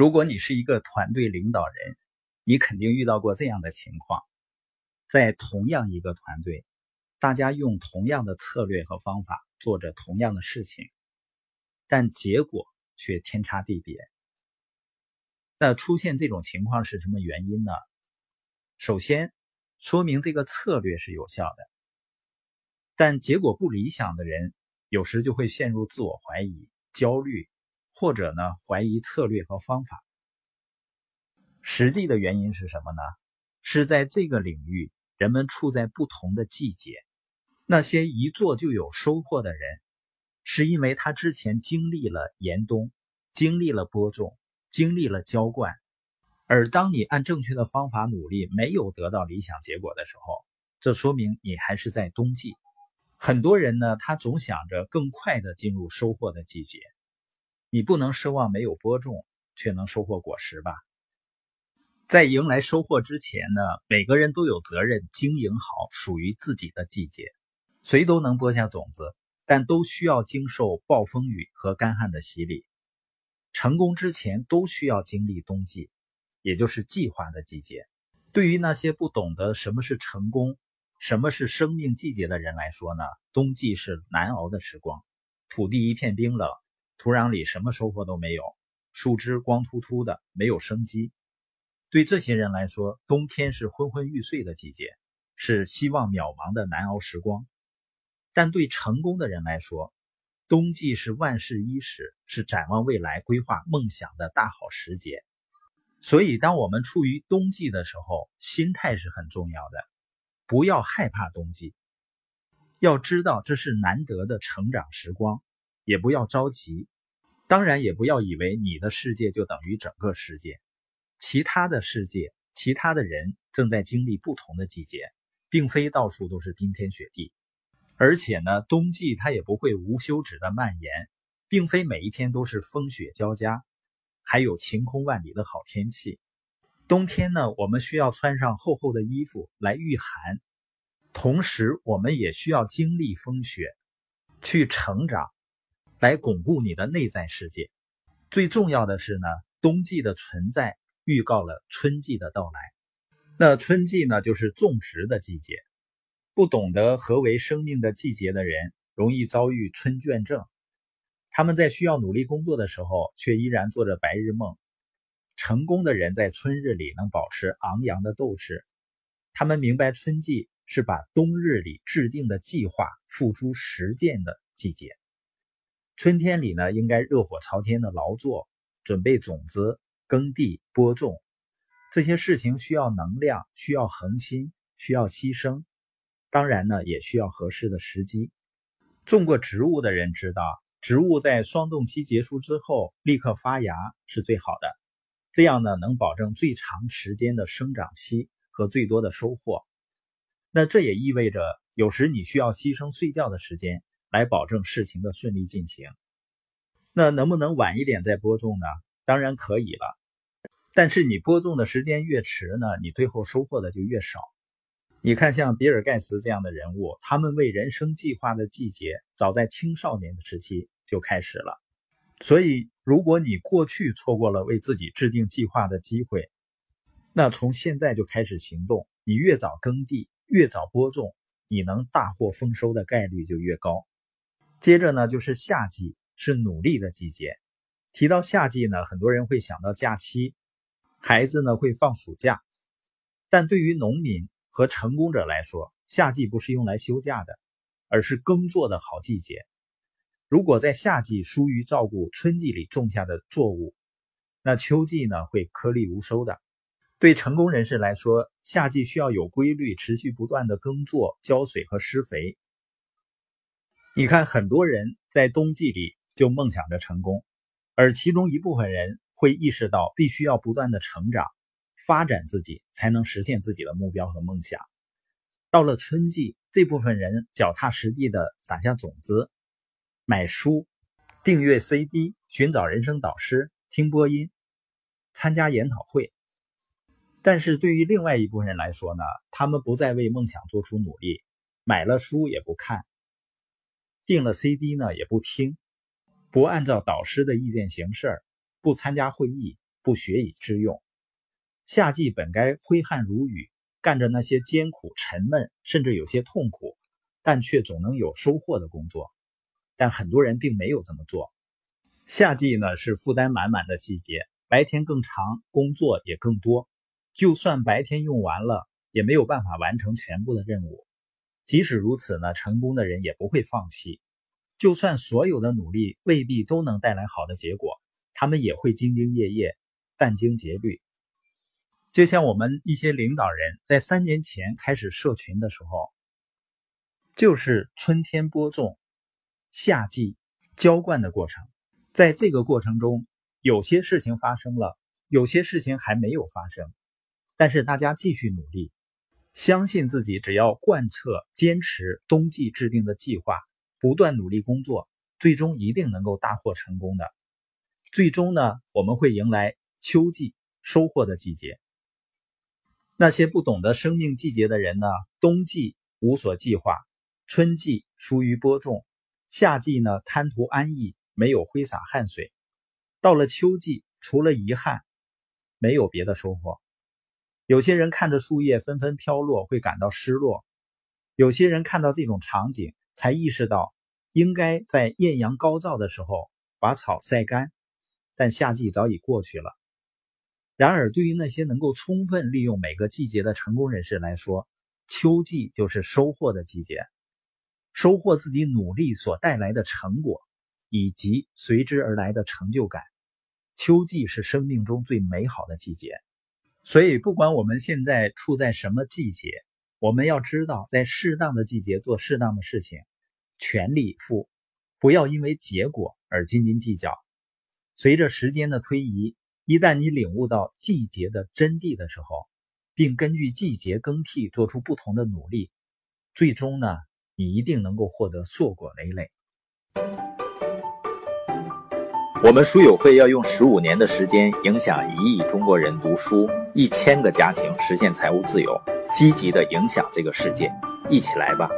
如果你是一个团队领导人，你肯定遇到过这样的情况：在同样一个团队，大家用同样的策略和方法做着同样的事情，但结果却天差地别。那出现这种情况是什么原因呢？首先，说明这个策略是有效的，但结果不理想的人，有时就会陷入自我怀疑、焦虑。或者呢，怀疑策略和方法。实际的原因是什么呢？是在这个领域，人们处在不同的季节。那些一做就有收获的人，是因为他之前经历了严冬，经历了播种，经历了浇灌。而当你按正确的方法努力，没有得到理想结果的时候，这说明你还是在冬季。很多人呢，他总想着更快的进入收获的季节。你不能奢望没有播种却能收获果实吧？在迎来收获之前呢，每个人都有责任经营好属于自己的季节。谁都能播下种子，但都需要经受暴风雨和干旱的洗礼。成功之前都需要经历冬季，也就是计划的季节。对于那些不懂得什么是成功、什么是生命季节的人来说呢，冬季是难熬的时光，土地一片冰冷。土壤里什么收获都没有，树枝光秃秃的，没有生机。对这些人来说，冬天是昏昏欲睡的季节，是希望渺茫的难熬时光。但对成功的人来说，冬季是万事伊始，是展望未来、规划梦想的大好时节。所以，当我们处于冬季的时候，心态是很重要的。不要害怕冬季，要知道这是难得的成长时光。也不要着急，当然也不要以为你的世界就等于整个世界。其他的世界，其他的人正在经历不同的季节，并非到处都是冰天雪地。而且呢，冬季它也不会无休止的蔓延，并非每一天都是风雪交加，还有晴空万里的好天气。冬天呢，我们需要穿上厚厚的衣服来御寒，同时我们也需要经历风雪去成长。来巩固你的内在世界。最重要的是呢，冬季的存在预告了春季的到来。那春季呢，就是种植的季节。不懂得何为生命的季节的人，容易遭遇春倦症。他们在需要努力工作的时候，却依然做着白日梦。成功的人在春日里能保持昂扬的斗志。他们明白春季是把冬日里制定的计划付诸实践的季节。春天里呢，应该热火朝天的劳作，准备种子、耕地、播种，这些事情需要能量，需要恒心，需要牺牲，当然呢，也需要合适的时机。种过植物的人知道，植物在霜冻期结束之后立刻发芽是最好的，这样呢，能保证最长时间的生长期和最多的收获。那这也意味着，有时你需要牺牲睡觉的时间。来保证事情的顺利进行，那能不能晚一点再播种呢？当然可以了，但是你播种的时间越迟呢，你最后收获的就越少。你看，像比尔盖茨这样的人物，他们为人生计划的季节，早在青少年的时期就开始了。所以，如果你过去错过了为自己制定计划的机会，那从现在就开始行动，你越早耕地，越早播种，你能大获丰收的概率就越高。接着呢，就是夏季是努力的季节。提到夏季呢，很多人会想到假期，孩子呢会放暑假。但对于农民和成功者来说，夏季不是用来休假的，而是耕作的好季节。如果在夏季疏于照顾春季里种下的作物，那秋季呢会颗粒无收的。对成功人士来说，夏季需要有规律、持续不断的耕作、浇水和施肥。你看，很多人在冬季里就梦想着成功，而其中一部分人会意识到必须要不断的成长、发展自己，才能实现自己的目标和梦想。到了春季，这部分人脚踏实地的撒下种子，买书、订阅 CD、寻找人生导师、听播音、参加研讨会。但是对于另外一部分人来说呢，他们不再为梦想做出努力，买了书也不看。订了 CD 呢，也不听，不按照导师的意见行事，不参加会议，不学以致用。夏季本该挥汗如雨，干着那些艰苦、沉闷，甚至有些痛苦，但却总能有收获的工作。但很多人并没有这么做。夏季呢是负担满满的季节，白天更长，工作也更多。就算白天用完了，也没有办法完成全部的任务。即使如此呢，成功的人也不会放弃。就算所有的努力未必都能带来好的结果，他们也会兢兢业业、殚精竭虑。就像我们一些领导人在三年前开始社群的时候，就是春天播种。夏季浇灌的过程，在这个过程中，有些事情发生了，有些事情还没有发生。但是大家继续努力，相信自己，只要贯彻、坚持冬季制定的计划，不断努力工作，最终一定能够大获成功的。最终呢，我们会迎来秋季收获的季节。那些不懂得生命季节的人呢，冬季无所计划，春季疏于播种。夏季呢，贪图安逸，没有挥洒汗水；到了秋季，除了遗憾，没有别的收获。有些人看着树叶纷纷飘落，会感到失落；有些人看到这种场景，才意识到应该在艳阳高照的时候把草晒干。但夏季早已过去了。然而，对于那些能够充分利用每个季节的成功人士来说，秋季就是收获的季节。收获自己努力所带来的成果，以及随之而来的成就感。秋季是生命中最美好的季节，所以不管我们现在处在什么季节，我们要知道，在适当的季节做适当的事情，全力以赴，不要因为结果而斤斤计较。随着时间的推移，一旦你领悟到季节的真谛的时候，并根据季节更替做出不同的努力，最终呢？你一定能够获得硕果累累。我们书友会要用十五年的时间，影响一亿中国人读书，一千个家庭实现财务自由，积极的影响这个世界，一起来吧！